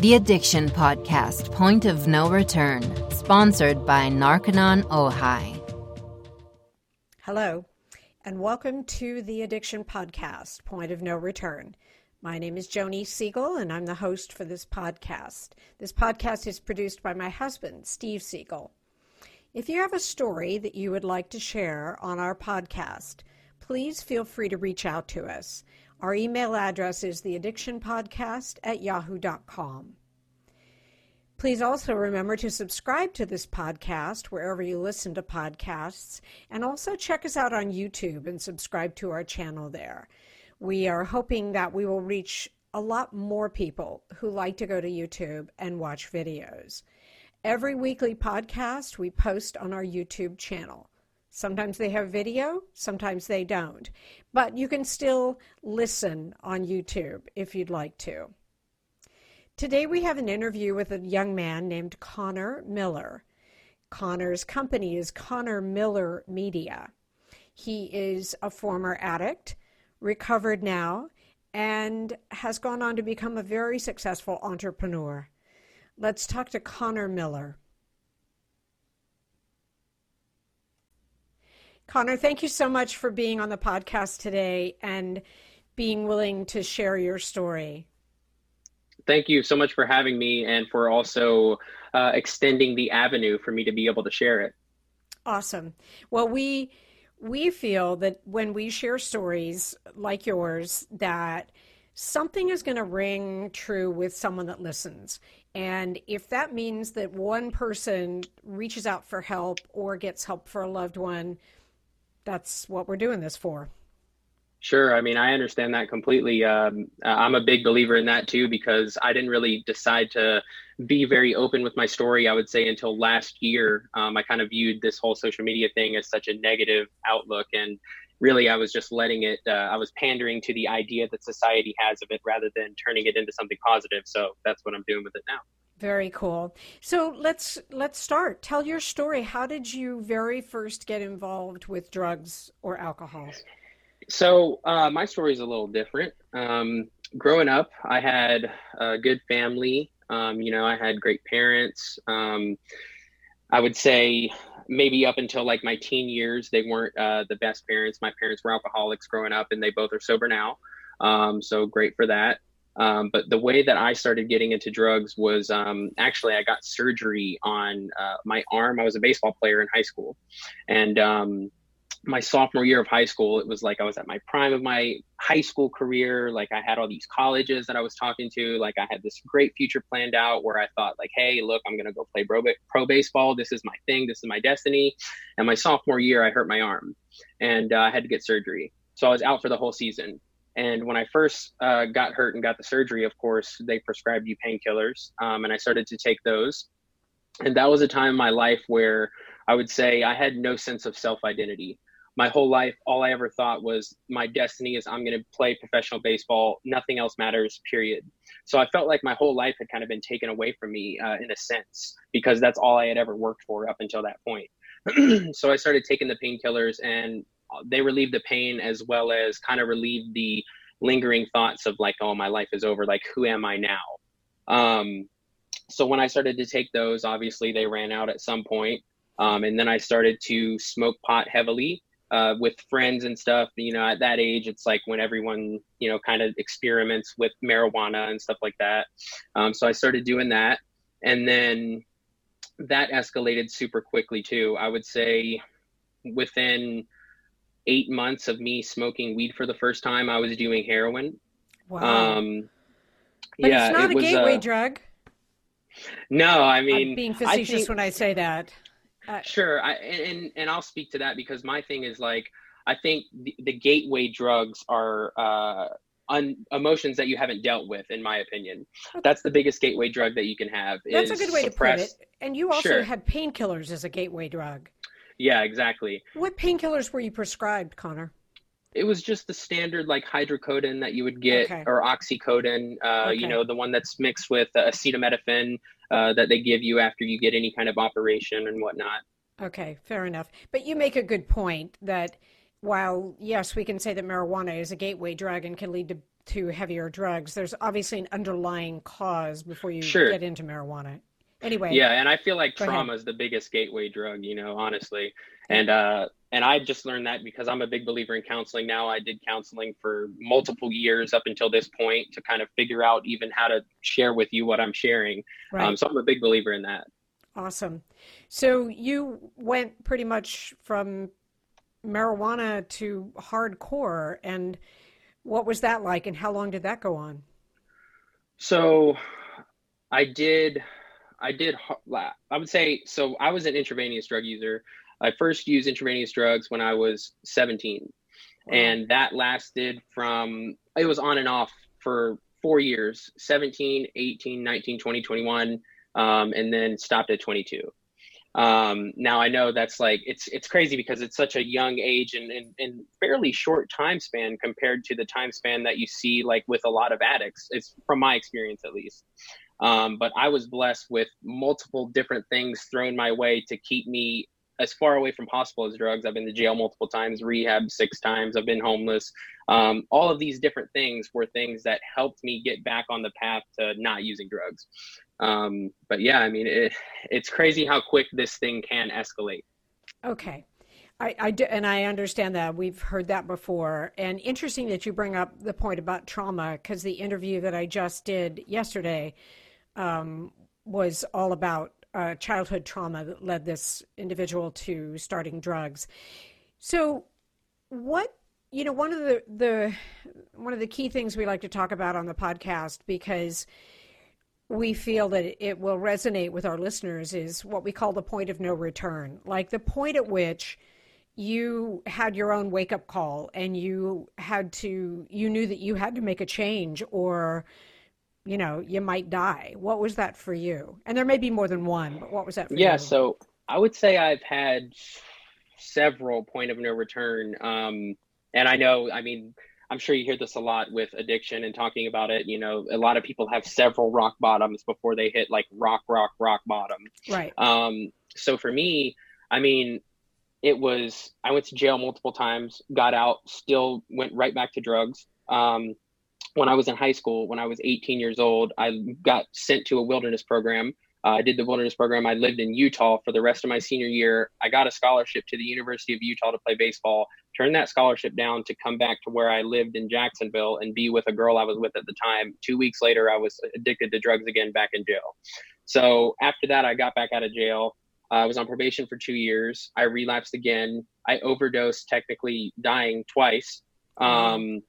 The Addiction Podcast Point of No Return, sponsored by Narconon Ojai. Hello, and welcome to the Addiction Podcast Point of No Return. My name is Joni Siegel, and I'm the host for this podcast. This podcast is produced by my husband, Steve Siegel. If you have a story that you would like to share on our podcast, please feel free to reach out to us. Our email address is theaddictionpodcast at yahoo.com. Please also remember to subscribe to this podcast wherever you listen to podcasts, and also check us out on YouTube and subscribe to our channel there. We are hoping that we will reach a lot more people who like to go to YouTube and watch videos. Every weekly podcast we post on our YouTube channel. Sometimes they have video, sometimes they don't. But you can still listen on YouTube if you'd like to. Today we have an interview with a young man named Connor Miller. Connor's company is Connor Miller Media. He is a former addict, recovered now, and has gone on to become a very successful entrepreneur. Let's talk to Connor Miller. Connor, thank you so much for being on the podcast today and being willing to share your story. Thank you so much for having me and for also uh, extending the avenue for me to be able to share it. Awesome. Well, we we feel that when we share stories like yours that something is going to ring true with someone that listens. And if that means that one person reaches out for help or gets help for a loved one, that's what we're doing this for. Sure. I mean, I understand that completely. Um, I'm a big believer in that too, because I didn't really decide to be very open with my story, I would say, until last year. Um, I kind of viewed this whole social media thing as such a negative outlook. And really, I was just letting it, uh, I was pandering to the idea that society has of it rather than turning it into something positive. So that's what I'm doing with it now. Very cool. So let's let's start. Tell your story. How did you very first get involved with drugs or alcohol? So uh, my story is a little different. Um, growing up, I had a good family. Um, you know, I had great parents. Um, I would say maybe up until like my teen years, they weren't uh, the best parents. My parents were alcoholics growing up, and they both are sober now. Um, so great for that. Um, but the way that I started getting into drugs was um, actually I got surgery on uh, my arm. I was a baseball player in high school, and um, my sophomore year of high school, it was like I was at my prime of my high school career. Like I had all these colleges that I was talking to. Like I had this great future planned out where I thought, like, hey, look, I'm gonna go play pro, pro baseball. This is my thing. This is my destiny. And my sophomore year, I hurt my arm, and uh, I had to get surgery. So I was out for the whole season. And when I first uh, got hurt and got the surgery, of course, they prescribed you painkillers, um, and I started to take those. And that was a time in my life where I would say I had no sense of self identity. My whole life, all I ever thought was my destiny is I'm going to play professional baseball. Nothing else matters, period. So I felt like my whole life had kind of been taken away from me uh, in a sense because that's all I had ever worked for up until that point. so I started taking the painkillers, and they relieve the pain as well as kind of relieve the lingering thoughts of like, oh, my life is over. Like, who am I now? Um, so when I started to take those, obviously they ran out at some point. Um, and then I started to smoke pot heavily uh, with friends and stuff. You know, at that age, it's like when everyone, you know, kind of experiments with marijuana and stuff like that. Um, so I started doing that. And then that escalated super quickly too. I would say within eight months of me smoking weed for the first time, I was doing heroin. Wow. Um, but yeah, it's not it a was, gateway uh, drug. No, I mean, I'm being facetious I think, when I say that. Uh, sure, I, and and I'll speak to that because my thing is like I think the, the gateway drugs are uh, un, emotions that you haven't dealt with, in my opinion. Okay. That's the biggest gateway drug that you can have. That's a good way suppressed. to put it. And you also sure. had painkillers as a gateway drug. Yeah, exactly. What painkillers were you prescribed, Connor? It was just the standard like hydrocodone that you would get, okay. or oxycodone. Uh, okay. You know, the one that's mixed with uh, acetaminophen uh, that they give you after you get any kind of operation and whatnot. Okay, fair enough. But you make a good point that while yes, we can say that marijuana is a gateway drug and can lead to to heavier drugs, there's obviously an underlying cause before you Sure. get into marijuana. Anyway, Yeah, and I feel like ahead. trauma is the biggest gateway drug, you know, honestly. And uh and I just learned that because I'm a big believer in counseling now. I did counseling for multiple years up until this point to kind of figure out even how to share with you what I'm sharing. right. Um, so I'm a big believer in that. Awesome. So you went pretty much from marijuana to hardcore, and what was that like, and how long did that go on? So I did, I did, I would say, so I was an intravenous drug user. I first used intravenous drugs when I was 17, and that lasted from, it was on and off for four years 17, 18, 19, 20, 21, um, and then stopped at 22. Um, now I know that's like it's it's crazy because it's such a young age and, and, and fairly short time span compared to the time span that you see like with a lot of addicts. It's from my experience at least. Um, but I was blessed with multiple different things thrown my way to keep me as far away from possible as drugs. I've been to jail multiple times, rehab six times. I've been homeless. Um, all of these different things were things that helped me get back on the path to not using drugs. Um, but yeah, I mean, it, it's crazy how quick this thing can escalate. Okay. I, I do, and I understand that. We've heard that before. And interesting that you bring up the point about trauma because the interview that I just did yesterday um, was all about uh, childhood trauma that led this individual to starting drugs. So, what you know, one of the the one of the key things we like to talk about on the podcast because we feel that it will resonate with our listeners is what we call the point of no return, like the point at which you had your own wake up call and you had to you knew that you had to make a change or you know you might die what was that for you and there may be more than one but what was that for Yeah, you so I would say I've had several point of no return. Um, and I know, I mean, I'm sure you hear this a lot with addiction and talking about it. You know, a lot of people have several rock bottoms before they hit like rock, rock, rock bottom. right Um, so for me, I mean, it was I went to jail multiple times, got out, still went right back to drugs. Um, when I was in high school, when I was 18 years old, I got sent to a wilderness program. Uh, I did the wilderness program. I lived in Utah for the rest of my senior year. I got a scholarship to the University of Utah to play baseball. Turned that scholarship down to come back to where I lived in Jacksonville and be with a girl I was with at the time. Two weeks later, I was addicted to drugs again, back in jail. So after that, I got back out of jail. Uh, I was on probation for two years. I relapsed again. I overdosed, technically dying twice. Um,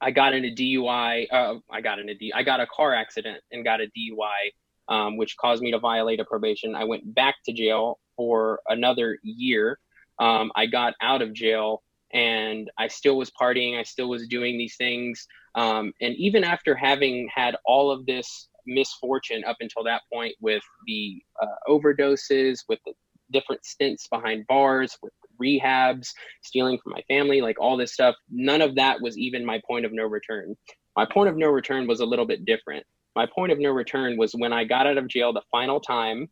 I got in a DUI. Uh, I got in a D. I got a car accident and got a DUI, um, which caused me to violate a probation. I went back to jail for another year. Um, I got out of jail and I still was partying. I still was doing these things. Um, and even after having had all of this misfortune up until that point with the uh, overdoses, with the different stints behind bars, with rehabs, stealing from my family, like all this stuff, none of that was even my point of no return. My point of no return was a little bit different. My point of no return was when I got out of jail the final time.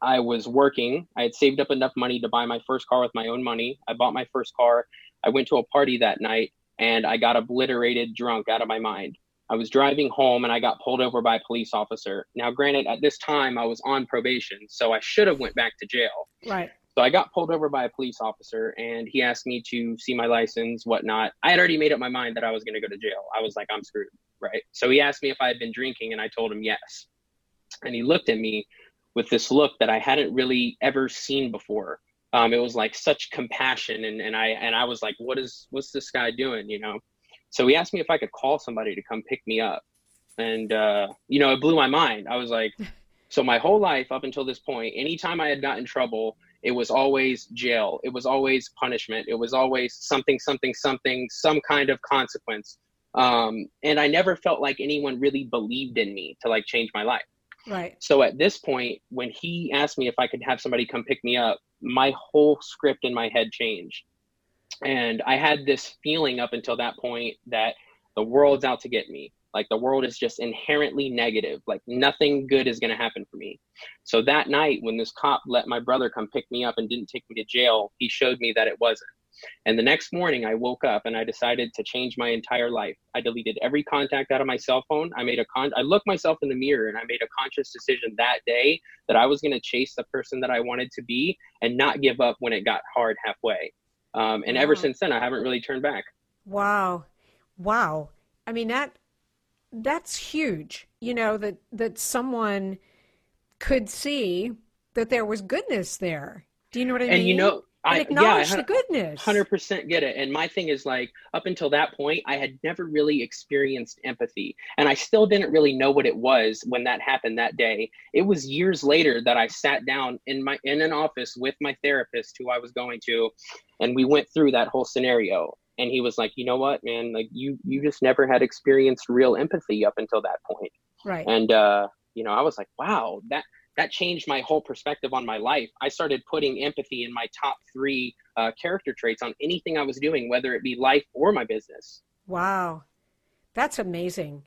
I was working. I had saved up enough money to buy my first car with my own money. I bought my first car. I went to a party that night and I got obliterated drunk out of my mind. I was driving home and I got pulled over by a police officer. Now, granted, at this time I was on probation, so I should have went back to jail. right So I got pulled over by a police officer and he asked me to see my license, whatnot. I had already made up my mind that I was going to go to jail. I was like, I'm screwed, right? So he asked me if I had been drinking and I told him yes. And he looked at me with this look that I hadn't really ever seen before. Um, it was like such compassion and, and I and I was like, what is what's this guy doing? You know? So he asked me if I could call somebody to come pick me up. And uh, you know, it blew my mind. I was like, so my whole life up until this point, anytime I had got in trouble, it was always jail. It was always punishment. It was always something, something, something, some kind of consequence. Um, and I never felt like anyone really believed in me to like change my life. right So at this point, when he asked me if I could have somebody come pick me up, my whole script in my head changed. And I had this feeling up until that point that the world's out to get me. Like the world is just inherently negative. Like nothing good is going to happen for me. So that night, when this cop let my brother come pick me up and didn't take me to jail, he showed me that it wasn't. And the next morning, I woke up and I decided to change my entire life. I deleted every contact out of my cell phone. I made a con. I looked myself in the mirror and I made a conscious decision that day that I was going to chase the person that I wanted to be and not give up when it got hard halfway. Um, and wow. ever since then, I haven't really turned back. Wow, wow. I mean that that's huge. You know that that someone could see that there was goodness there. Do you know what I and mean? And you know, I acknowledge yeah, the goodness. Hundred percent get it. And my thing is like, up until that point, I had never really experienced empathy, and I still didn't really know what it was when that happened that day. It was years later that I sat down in my in an office with my therapist, who I was going to, and we went through that whole scenario. And he was like, you know what, man, like you you just never had experienced real empathy up until that point. Right. And uh, you know, I was like, wow, that that changed my whole perspective on my life. I started putting empathy in my top three uh, character traits on anything I was doing, whether it be life or my business. Wow, that's amazing.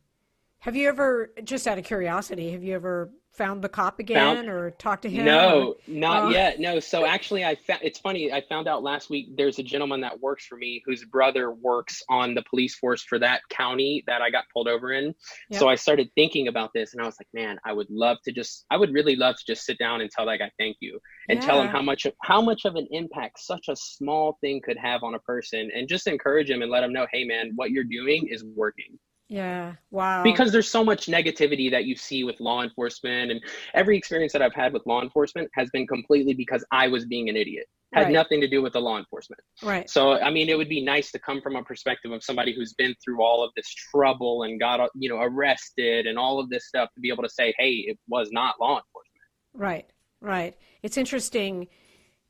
Have you ever, just out of curiosity, have you ever found the cop again found, or talked to him? No, or, not oh. yet. No. So actually, I found it's funny. I found out last week there's a gentleman that works for me whose brother works on the police force for that county that I got pulled over in. Yep. So I started thinking about this, and I was like, man, I would love to just, I would really love to just sit down and tell that guy thank you and yeah. tell him how much how much of an impact such a small thing could have on a person, and just encourage him and let him know, hey, man, what you're doing is working. Yeah. Wow. Because there's so much negativity that you see with law enforcement and every experience that I've had with law enforcement has been completely because I was being an idiot. Had right. nothing to do with the law enforcement. Right. So I mean it would be nice to come from a perspective of somebody who's been through all of this trouble and got you know arrested and all of this stuff to be able to say, "Hey, it was not law enforcement." Right. Right. It's interesting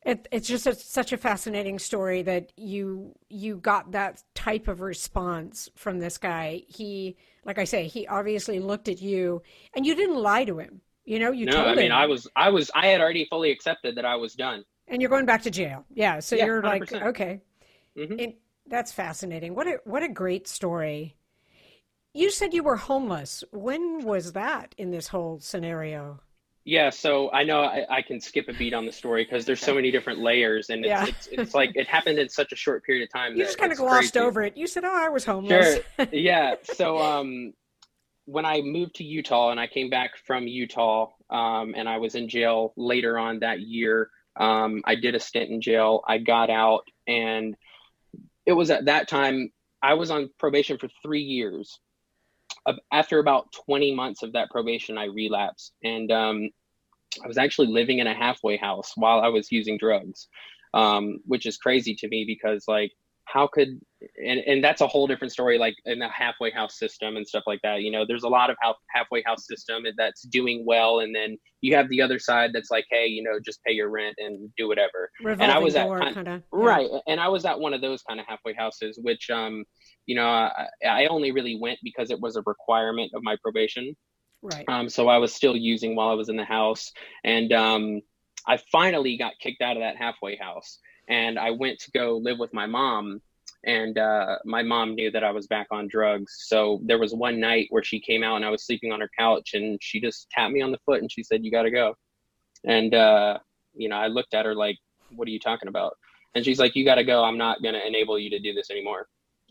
it, it's just a, such a fascinating story that you you got that type of response from this guy. He, like I say, he obviously looked at you, and you didn't lie to him. You know, you no, told I mean, him. I was, I was, I had already fully accepted that I was done. And you're going back to jail, yeah. So yeah, you're 100%. like, okay, mm-hmm. and that's fascinating. What a what a great story. You said you were homeless. When was that in this whole scenario? Yeah, so I know I, I, can skip a beat on the story because there's so many different layers, and it's, it's, it's, like it happened in such a short period of time. You just kind of glossed crazy. over it. You said, "Oh, I was homeless." Sure. yeah. So um, when I moved to Utah and I came back from Utah, um, and I was in jail later on that year, um, I did a stint in jail. I got out, and it was at that time I was on probation for three years after about 20 months of that probation, I relapsed. And um, I was actually living in a halfway house while I was using drugs, um, which is crazy to me because, like, how could and, and that's a whole different story like in the halfway house system and stuff like that you know there's a lot of half, halfway house system that's doing well and then you have the other side that's like hey you know just pay your rent and do whatever Revolving and i was at kind, kinda, yeah. right and i was at one of those kind of halfway houses which um you know I, I only really went because it was a requirement of my probation right um so i was still using while i was in the house and um i finally got kicked out of that halfway house and I went to go live with my mom. And uh, my mom knew that I was back on drugs. So there was one night where she came out and I was sleeping on her couch and she just tapped me on the foot and she said, You got to go. And, uh, you know, I looked at her like, What are you talking about? And she's like, You got to go. I'm not going to enable you to do this anymore.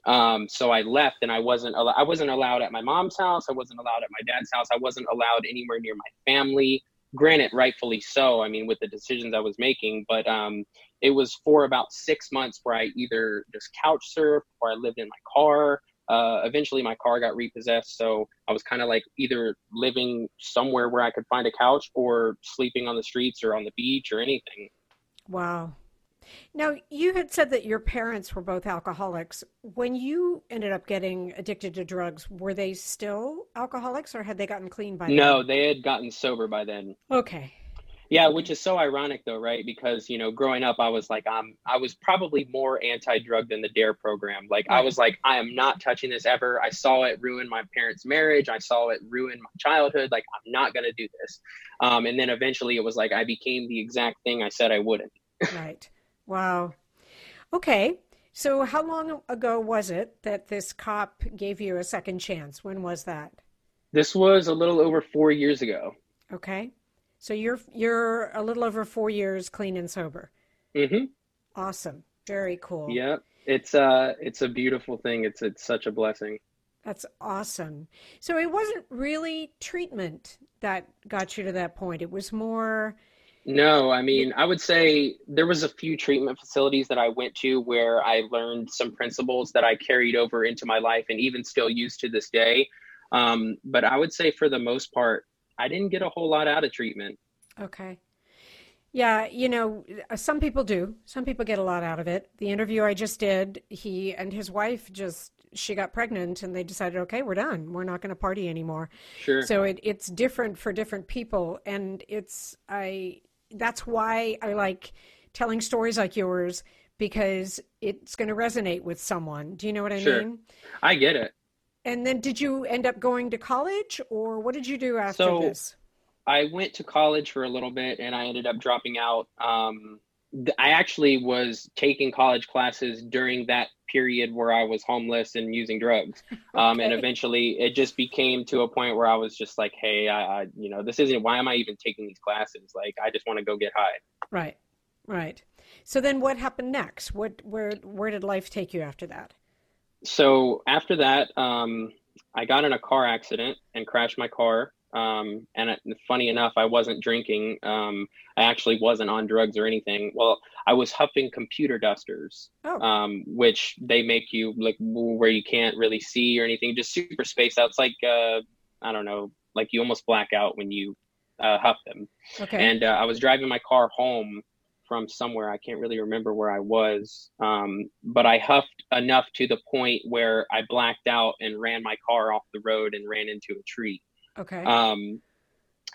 Um, so I left and I wasn't al- I wasn't allowed at my mom's house. I wasn't allowed at my dad's house. I wasn't allowed anywhere near my family granted rightfully so i mean with the decisions i was making but um, it was for about six months where i either just couch surfed or i lived in my car uh, eventually my car got repossessed so i was kind of like either living somewhere where i could find a couch or sleeping on the streets or on the beach or anything wow now, you had said that your parents were both alcoholics. When you ended up getting addicted to drugs, were they still alcoholics or had they gotten clean by no, then? No, they had gotten sober by then. Okay. Yeah, which is so ironic though, right? Because, you know, growing up I was like I'm I was probably more anti-drug than the DARE program. Like right. I was like I am not touching this ever. I saw it ruin my parents' marriage. I saw it ruin my childhood. Like I'm not going to do this. Um, and then eventually it was like I became the exact thing I said I wouldn't. right. Wow. Okay. So, how long ago was it that this cop gave you a second chance? When was that? This was a little over four years ago. Okay. So you're you're a little over four years clean and sober. Mm-hmm. Awesome. Very cool. Yep. It's uh it's a beautiful thing. It's it's such a blessing. That's awesome. So it wasn't really treatment that got you to that point. It was more No, I mean, I would say there was a few treatment facilities that I went to where I learned some principles that I carried over into my life and even still use to this day. Um, but I would say for the most part, I didn't get a whole lot out of treatment. Okay. Yeah, you know, uh, some people do. Some people get a lot out of it. The interview I just did, he and his wife just she got pregnant and they decided, okay, we're done. We're not going to party anymore. Sure. So it, it's different for different people, and it's I. That's why I like telling stories like yours because it's going to resonate with someone. Do you know what I Sure. mean? I get it. And then, did you end up going to college, or what did you do after So- this? I went to college for a little bit and I ended up dropping out. Um, I actually was taking college classes during that period where I was homeless and using drugs. Um, and eventually it just became to a point where I was just like, hey, I, I, you know, this isn't, why am I even taking these classes? Like, I just want to go get high. Right, right. So then, what happened next? What, where, where did life take you after that? So after that, um, I got in a car accident and crashed my car. Um, and it, funny enough, I wasn't drinking. Um, I actually wasn't on drugs or anything. Well, I was huffing computer dusters, Oh, um, which they make you like where you can't really see or anything, just super spaced out. It's like, uh, I don't know, like you almost black out when you uh, huff them. okay. And uh, I was driving my car home from somewhere. I can't really remember where I was, um, but I huffed enough to the point where I blacked out and ran my car off the road and ran into a tree. Okay. Um,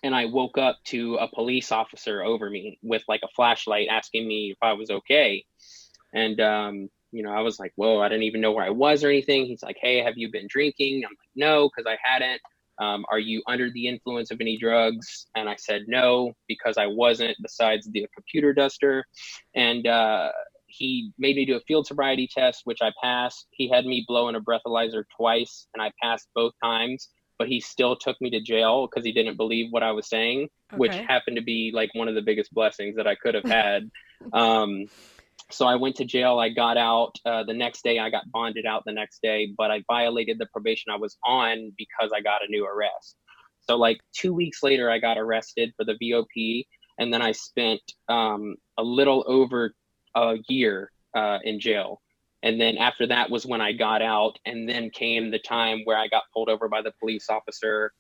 and I woke up to a police officer over me with like a flashlight asking me if I was okay. And, um, you know, I was like, whoa, I didn't even know where I was or anything. He's like, hey, have you been drinking? I'm like, no, because I hadn't. Um, are you under the influence of any drugs? And I said no, because I wasn't, besides the computer duster. And uh, he made me do a field sobriety test, which I passed. He had me blow in a breathalyzer twice, and I passed both times. But he still took me to jail because he didn't believe what I was saying, which happened to be like one of the biggest blessings that I could have had. um, so I went to jail. I got out uh, the next day. I got bonded out the next day, but I violated the probation I was on because I got a new arrest. So like two weeks later, I got arrested for the VOP, and then I spent um, a little over a year uh, in jail. And then after that was when I got out, and then came the time where I got pulled over by the police officer,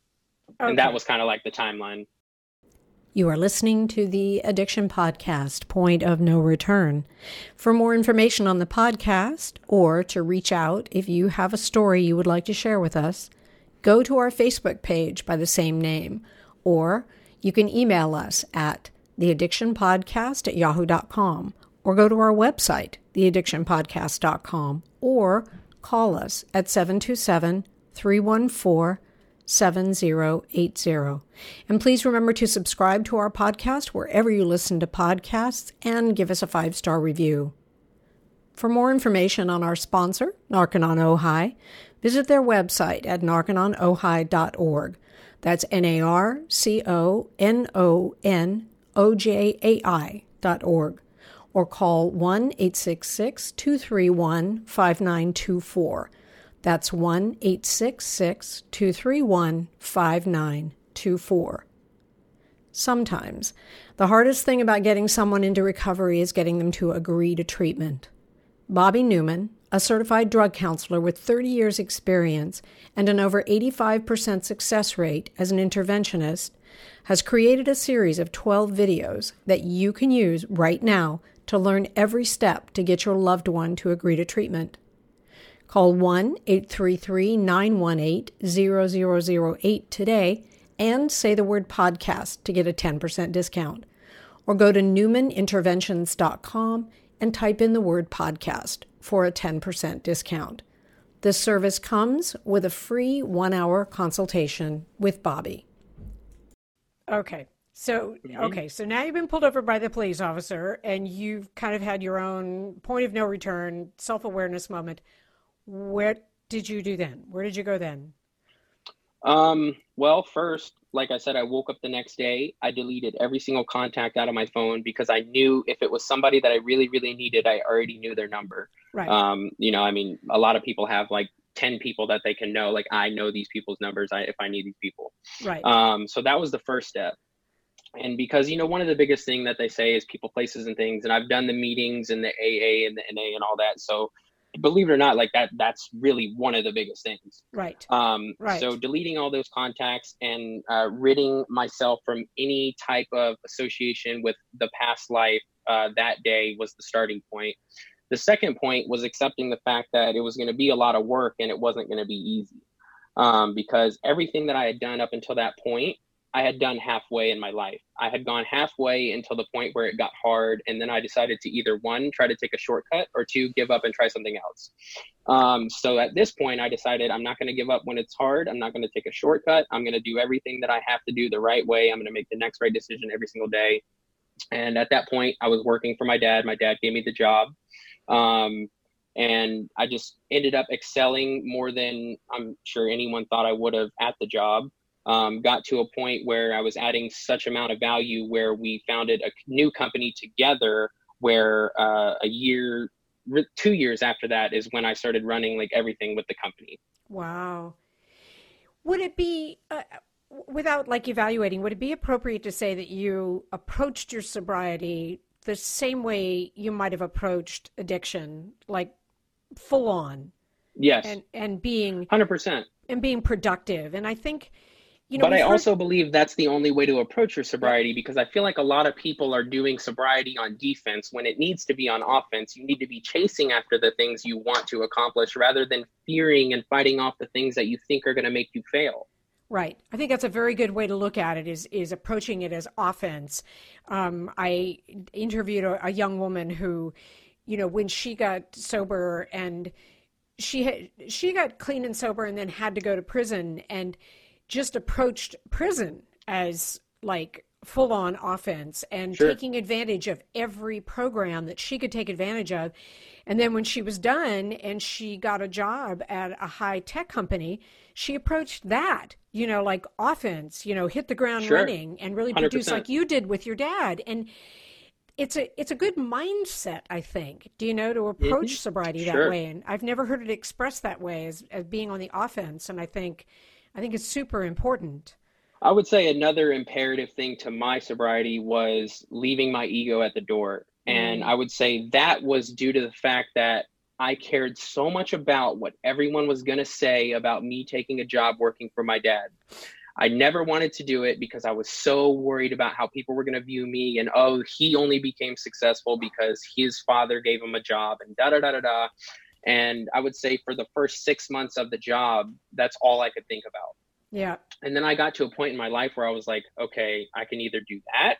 and that was kind of like the timeline. You are listening to the Addiction Podcast, Point of No Return. For more information on the podcast or to reach out if you have a story you would like to share with us, go to our Facebook page by the same name, or you can email us at theaddictionpodcast at yahoo.com, or go to our website, theaddictionpodcast.com, or call us at 727 314 7080. And please remember to subscribe to our podcast wherever you listen to podcasts and give us a five star review. For more information on our sponsor, Narconon Ojai, visit their website at narcononojai.org. That's N A R C O N O N O J A I dot org. Or call 1 866 231 5924. That's 1 866 231 5924. Sometimes, the hardest thing about getting someone into recovery is getting them to agree to treatment. Bobby Newman, a certified drug counselor with 30 years' experience and an over 85% success rate as an interventionist, has created a series of 12 videos that you can use right now to learn every step to get your loved one to agree to treatment. Call 1 833 918 0008 today and say the word podcast to get a 10% discount. Or go to newmaninterventions.com and type in the word podcast for a 10% discount. This service comes with a free one hour consultation with Bobby. Okay. So, okay. So now you've been pulled over by the police officer and you've kind of had your own point of no return, self awareness moment. What did you do then? Where did you go then? Um, well, first, like I said, I woke up the next day. I deleted every single contact out of my phone because I knew if it was somebody that I really, really needed, I already knew their number. Right. Um, you know, I mean, a lot of people have like 10 people that they can know. Like, I know these people's numbers I, if I need these people. right. Um, so that was the first step. And because, you know, one of the biggest thing that they say is people, places, and things. And I've done the meetings and the AA and the NA and all that. So believe it or not, like that, that's really one of the biggest things. right. Um, Right. So deleting all those contacts and uh, ridding myself from any type of association with the past life uh, that day was the starting point. The second point was accepting the fact that it was going to be a lot of work and it wasn't going to be easy. Um, because everything that I had done up until that point, I had done halfway in my life. I had gone halfway until the point where it got hard, and then I decided to either one, try to take a shortcut, or two, give up and try something else. Um, so at this point, I decided I'm not going to give up when it's hard. I'm not going to take a shortcut. I'm going to do everything that I have to do the right way. I'm going to make the next right decision every single day. And at that point, I was working for my dad. My dad gave me the job. Um, and I just ended up excelling more than I'm sure anyone thought I would have at the job. Um, got to a point where I was adding such amount of value where we founded a new company together. Where uh, a year, two years after that is when I started running like everything with the company. Wow. Would it be, uh, without like evaluating, would it be appropriate to say that you approached your sobriety the same way you might have approached addiction, like full on, Yes, and and being hundred percent. and being productive? And I think, you know, but I heard- also believe that's the only way to approach your sobriety because I feel like a lot of people are doing sobriety on defense when it needs to be on offense. You need to be chasing after the things you want to accomplish rather than fearing and fighting off the things that you think are going to make you fail. Right. I think that's a very good way to look at it. Is is approaching it as offense. Um, I interviewed a, a young woman who, you know, when she got sober and she had, she got clean and sober and then had to go to prison and just approached prison as like full on offense and Sure. taking advantage of every program that she could take advantage of. And then when she was done and she got a job at a high tech company, she approached that, you know, like offense, you know, hit the ground Sure. running and really produce 100%. like you did with your dad. And it's a it's a good mindset, I think. Do you know to approach sobriety that Mm-hmm. Sure. way? And I've never heard it expressed that way as as being on the offense. And I think I think it's super important. I would say another imperative thing to my sobriety was leaving my ego at the door. And Mm. I would say that was due to the fact that I cared so much about what everyone was going to say about me taking a job working for my dad. I never wanted to do it because I was so worried about how people were going to view me and oh, he only became successful because his father gave him a job and da da da da da. And I would say for the first six months of the job, that's all I could think about. Yeah. And then I got to a point in my life where I was like, okay, I can either do that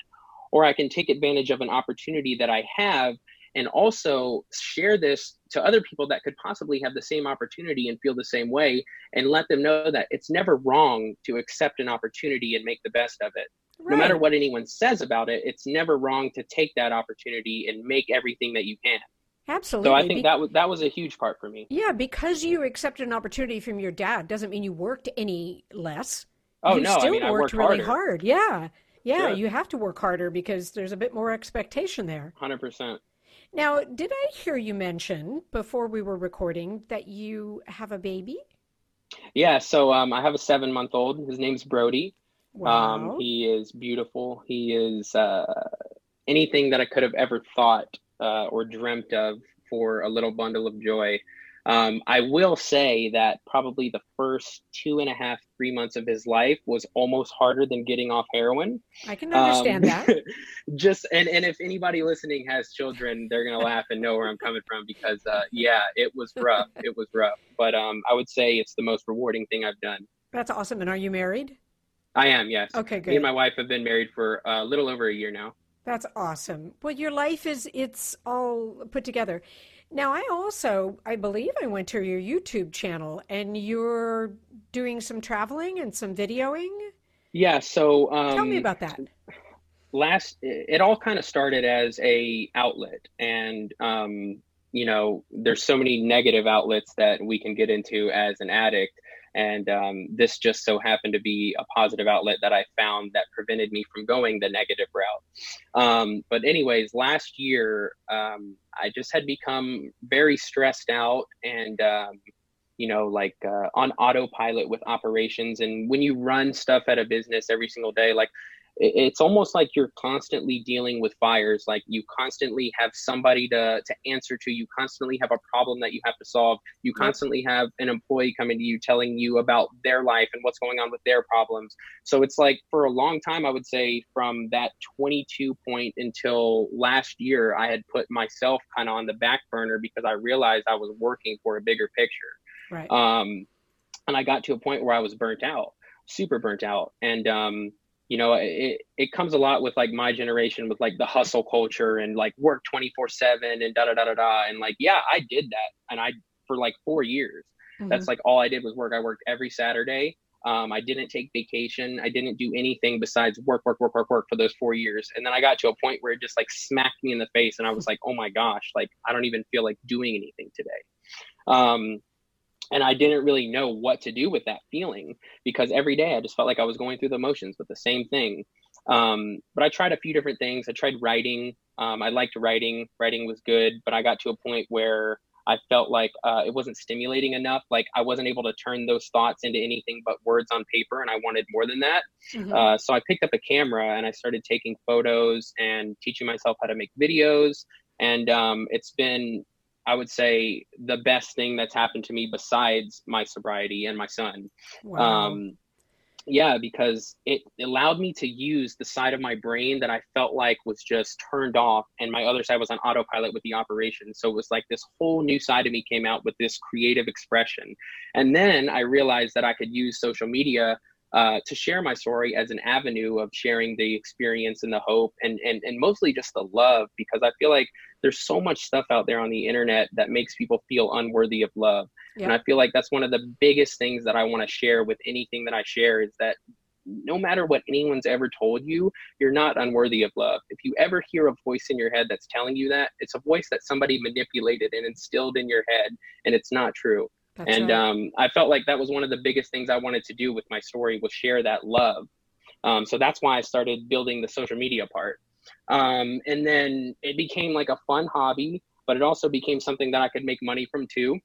or I can take advantage of an opportunity that I have and also share this to other people that could possibly have the same opportunity and feel the same way and let them know that it's never wrong to accept an opportunity and make the best of it. No matter what anyone says about it, it's never wrong to take that opportunity and make everything that you can. Absolutely. So I Be- think that was that was a huge part for me. Yeah, because you accepted an opportunity from your dad doesn't mean you worked any less. Oh you no, still I mean I worked worked really harder. hard. Yeah. Yeah, Sure. you have to work harder because there's a bit more expectation there. 100%. Now, did I hear you mention before we were recording that you have a baby? Yeah, so um, I have a seven month old. His name's Brody. Wow. Um, he is beautiful. He is uh, anything that I could have ever thought uh, or dreamt of for a little bundle of joy. Um, I will say that probably the first two and a half, three months of his life was almost harder than getting off heroin. I can understand Um, that. just and, and if anybody listening has children, they're gonna laugh and know where I'm coming from because uh, yeah, it was rough. It was rough, but um, I would say it's the most rewarding thing I've done. That's awesome. And are you married? I am, yes. Okay, Good. Me and my wife have been married for a little over a year now. That's awesome. Well, your life is it's all put together. Now, I also, I believe I went to your YouTube channel and you're doing some traveling and some videoing. Yeah, so um, Tell me about that. last it all kind of started as a outlet and um you know there's so many negative outlets that we can get into as an addict And um, this just so happened to be a positive outlet that I found that prevented me from going the negative route. Um, but, anyways, last year, um, I just had become very stressed out and, um, you know, like uh, on autopilot with operations. And when you run stuff at a business every single day, like it's almost like you're constantly dealing with fires like you constantly have somebody to, to answer to you constantly have a problem that you have to solve you constantly have an employee coming to you telling you about their life and what's going on with their problems. So it's like for a long time i would say from that 22 point until last year i had put myself kind of on the back burner because i realized i was working for a bigger picture. Right. Um and i got to a point where i was burnt out super burnt out. And um you know it, it comes a lot with like my generation with like the hustle culture and like work 24 7 and da da da da da. And like yeah i did that. And i for like four years. Mm-hmm. that's like all i did was work. I worked every saturday. Um, i didn't take vacation. I didn't do anything besides work work work work work for those four years. And then i got to a point where it just like smacked me in the face. And i was like oh my gosh like i don't even feel like doing anything today. Um, and I didn't really know what to do with that feeling because every day I just felt like I was going through the motions with the same thing. Um, but I tried a few different things. I tried writing. Um, I liked writing. Writing was good, but I got to a point where I felt like uh, it wasn't stimulating enough. Like I wasn't able to turn those thoughts into anything but words on paper, and I wanted more than that. Mm-hmm. Uh, so I picked up a camera and I started taking photos and teaching myself how to make videos. And um, it's been I would say the best thing that's happened to me besides my sobriety and my son. Wow. Um, yeah, because it allowed me to use the side of my brain that I felt like was just turned off, and my other side was on autopilot with the operation. So it was like this whole new side of me came out with this creative expression. And then I realized that I could use social media uh, to share my story as an avenue of sharing the experience and the hope and, and, and mostly just the love because I feel like there's so much stuff out there on the internet that makes people feel unworthy of love. Yeah. And I feel like that's one of the biggest things that I want to share with anything that I share is that no matter what anyone's ever told you, you're not unworthy of love. If you ever hear a voice in your head that's telling you that, it's a voice that somebody manipulated and instilled in your head, and it's not true. That's and right. um, I felt like that was one of the biggest things I wanted to do with my story was share that love. Um, so that's why I started building the social media part. Um, and then it became like a fun hobby, but it also became something that I could make money from too.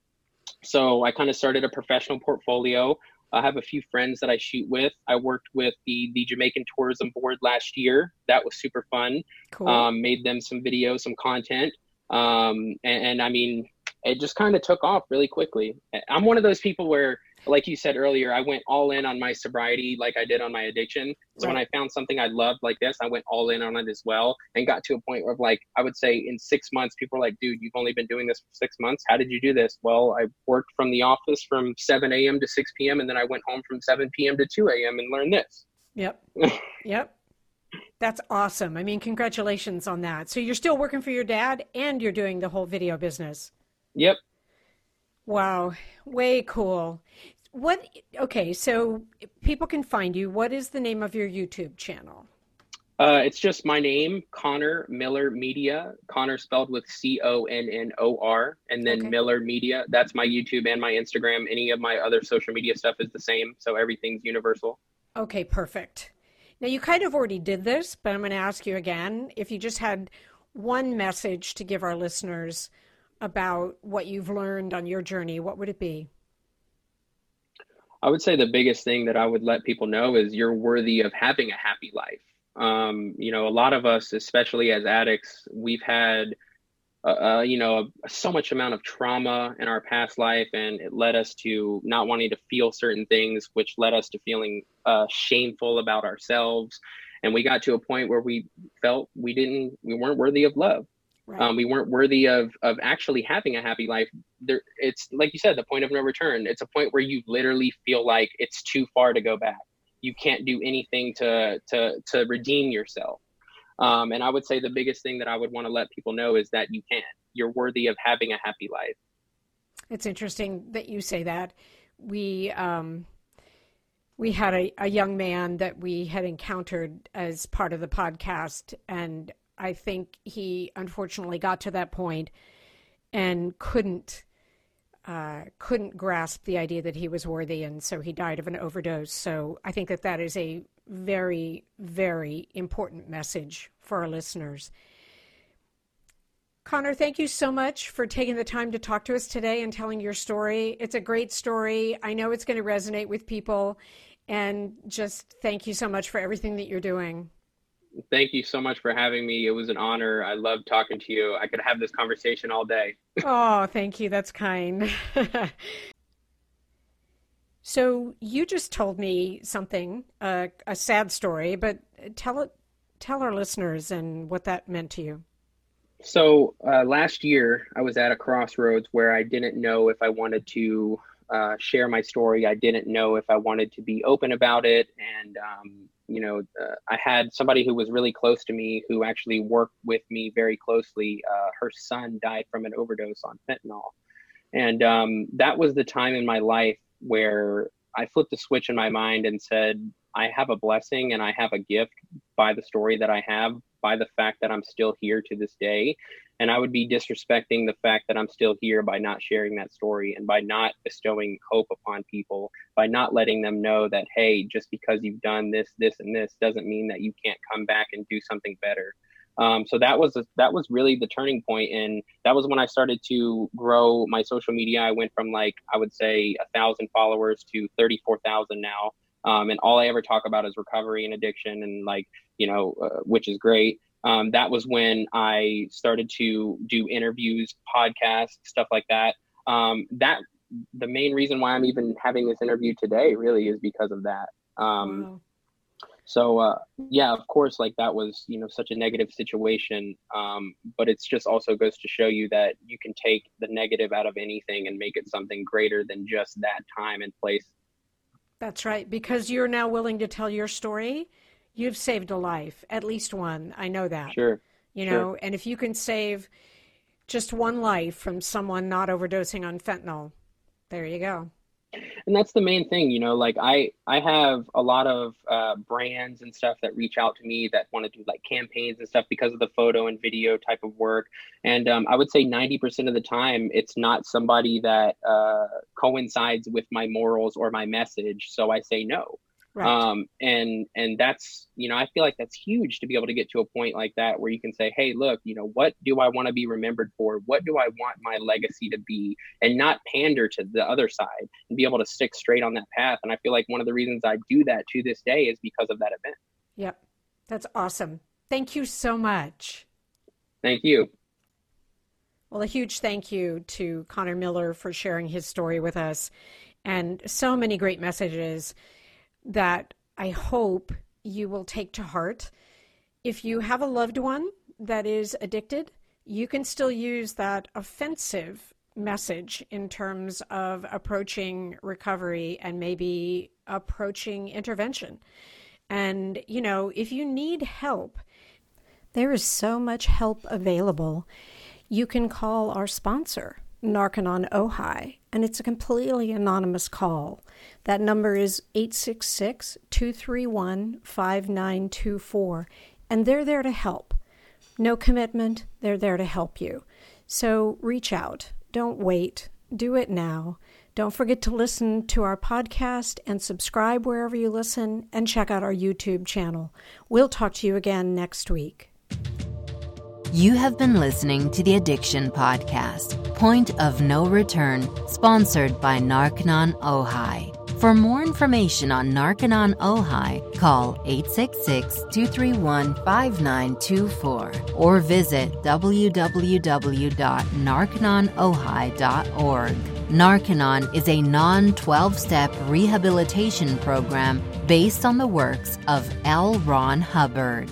So I kind of started a professional portfolio. I have a few friends that I shoot with. I worked with the the Jamaican Tourism Board last year. That was super fun. Cool. Um, made them some videos, some content. Um, and, and I mean, it just kind of took off really quickly. I'm one of those people where, like you said earlier, I went all in on my sobriety like I did on my addiction. So right. when I found something I loved like this, I went all in on it as well and got to a point where, like, I would say in six months, people are like, dude, you've only been doing this for six months. How did you do this? Well, I worked from the office from 7 a.m. to 6 p.m. and then I went home from 7 p.m. to 2 a.m. and learned this. Yep. yep. That's awesome. I mean, congratulations on that. So you're still working for your dad and you're doing the whole video business. Yep. Wow, way cool. What okay, so people can find you. What is the name of your YouTube channel? Uh, it's just my name, Connor Miller Media. Connor spelled with C O N N O R, and then okay. Miller Media. That's my YouTube and my Instagram. Any of my other social media stuff is the same, so everything's universal. Okay, perfect. Now you kind of already did this, but I'm going to ask you again. If you just had one message to give our listeners about what you've learned on your journey, what would it be? I would say the biggest thing that I would let people know is you're worthy of having a happy life. Um, you know, a lot of us, especially as addicts, we've had, uh, uh, you know, so much amount of trauma in our past life, and it led us to not wanting to feel certain things, which led us to feeling uh, shameful about ourselves. And we got to a point where we felt we didn't, we weren't worthy of love. Right. Um, we weren't worthy of of actually having a happy life. There, it's like you said, the point of no return. It's a point where you literally feel like it's too far to go back. You can't do anything to to to redeem yourself. Um, and I would say the biggest thing that I would want to let people know is that you can. You're worthy of having a happy life. It's interesting that you say that. We um, we had a, a young man that we had encountered as part of the podcast, and I think he unfortunately got to that point and couldn't uh, couldn't grasp the idea that he was worthy, and so he died of an overdose. So I think that that is a very, very important message for our listeners. Connor, thank you so much for taking the time to talk to us today and telling your story. It's a great story. I know it's going to resonate with people. And just thank you so much for everything that you're doing. Thank you so much for having me. It was an honor. I love talking to you. I could have this conversation all day. oh, thank you. That's kind. so you just told me something, uh, a sad story, but tell it, tell our listeners and what that meant to you. So uh, last year, I was at a crossroads where I didn't know if I wanted to uh, share my story. I didn't know if I wanted to be open about it. And, um, you know, uh, I had somebody who was really close to me who actually worked with me very closely. Uh, her son died from an overdose on fentanyl. And um, that was the time in my life where I flipped a switch in my mind and said, I have a blessing and I have a gift by the story that I have, by the fact that I'm still here to this day. And I would be disrespecting the fact that I'm still here by not sharing that story and by not bestowing hope upon people, by not letting them know that, hey, just because you've done this, this, and this doesn't mean that you can't come back and do something better. Um, so that was a, that was really the turning point, and that was when I started to grow my social media. I went from like I would say a thousand followers to thirty four thousand now, um, and all I ever talk about is recovery and addiction, and like you know, uh, which is great um, that was when I started to do interviews, podcasts, stuff like that. Um, that the main reason why I'm even having this interview today really is because of that. Um, wow. So uh, yeah, of course, like that was you know such a negative situation, um, but it's just also goes to show you that you can take the negative out of anything and make it something greater than just that time and place. That's right, because you're now willing to tell your story You've saved a life, at least one. I know that. Sure. You know, sure. and if you can save just one life from someone not overdosing on fentanyl, there you go and that's the main thing you know like i i have a lot of uh, brands and stuff that reach out to me that want to do like campaigns and stuff because of the photo and video type of work and um, i would say 90% of the time it's not somebody that uh, coincides with my morals or my message so i say no Right. Um, and and that's you know I feel like that's huge to be able to get to a point like that where you can say, hey, look, you know, what do I want to be remembered for? What do I want my legacy to be? And not pander to the other side and be able to stick straight on that path. And I feel like one of the reasons I do that to this day is because of that event. Yep, that's awesome. Thank you so much. Thank you. Well, a huge thank you to Connor Miller for sharing his story with us and so many great messages that I hope you will take to heart. If you have a loved one that is addicted, you can still use that offensive message in terms of approaching recovery and maybe approaching intervention. And, you know, if you need help, there is so much help available. You can call our sponsor, Narconon Ojai, and it's a completely anonymous call. That number is 866 231 5924, and they're there to help. No commitment, they're there to help you. So reach out. Don't wait. Do it now. Don't forget to listen to our podcast and subscribe wherever you listen, and check out our YouTube channel. We'll talk to you again next week. You have been listening to the Addiction Podcast, Point of No Return, sponsored by Narconon Ojai. For more information on Narconon Ojai, call 866-231-5924 or visit www.narcononojai.org. Narconon is a non-12-step rehabilitation program based on the works of L. Ron Hubbard.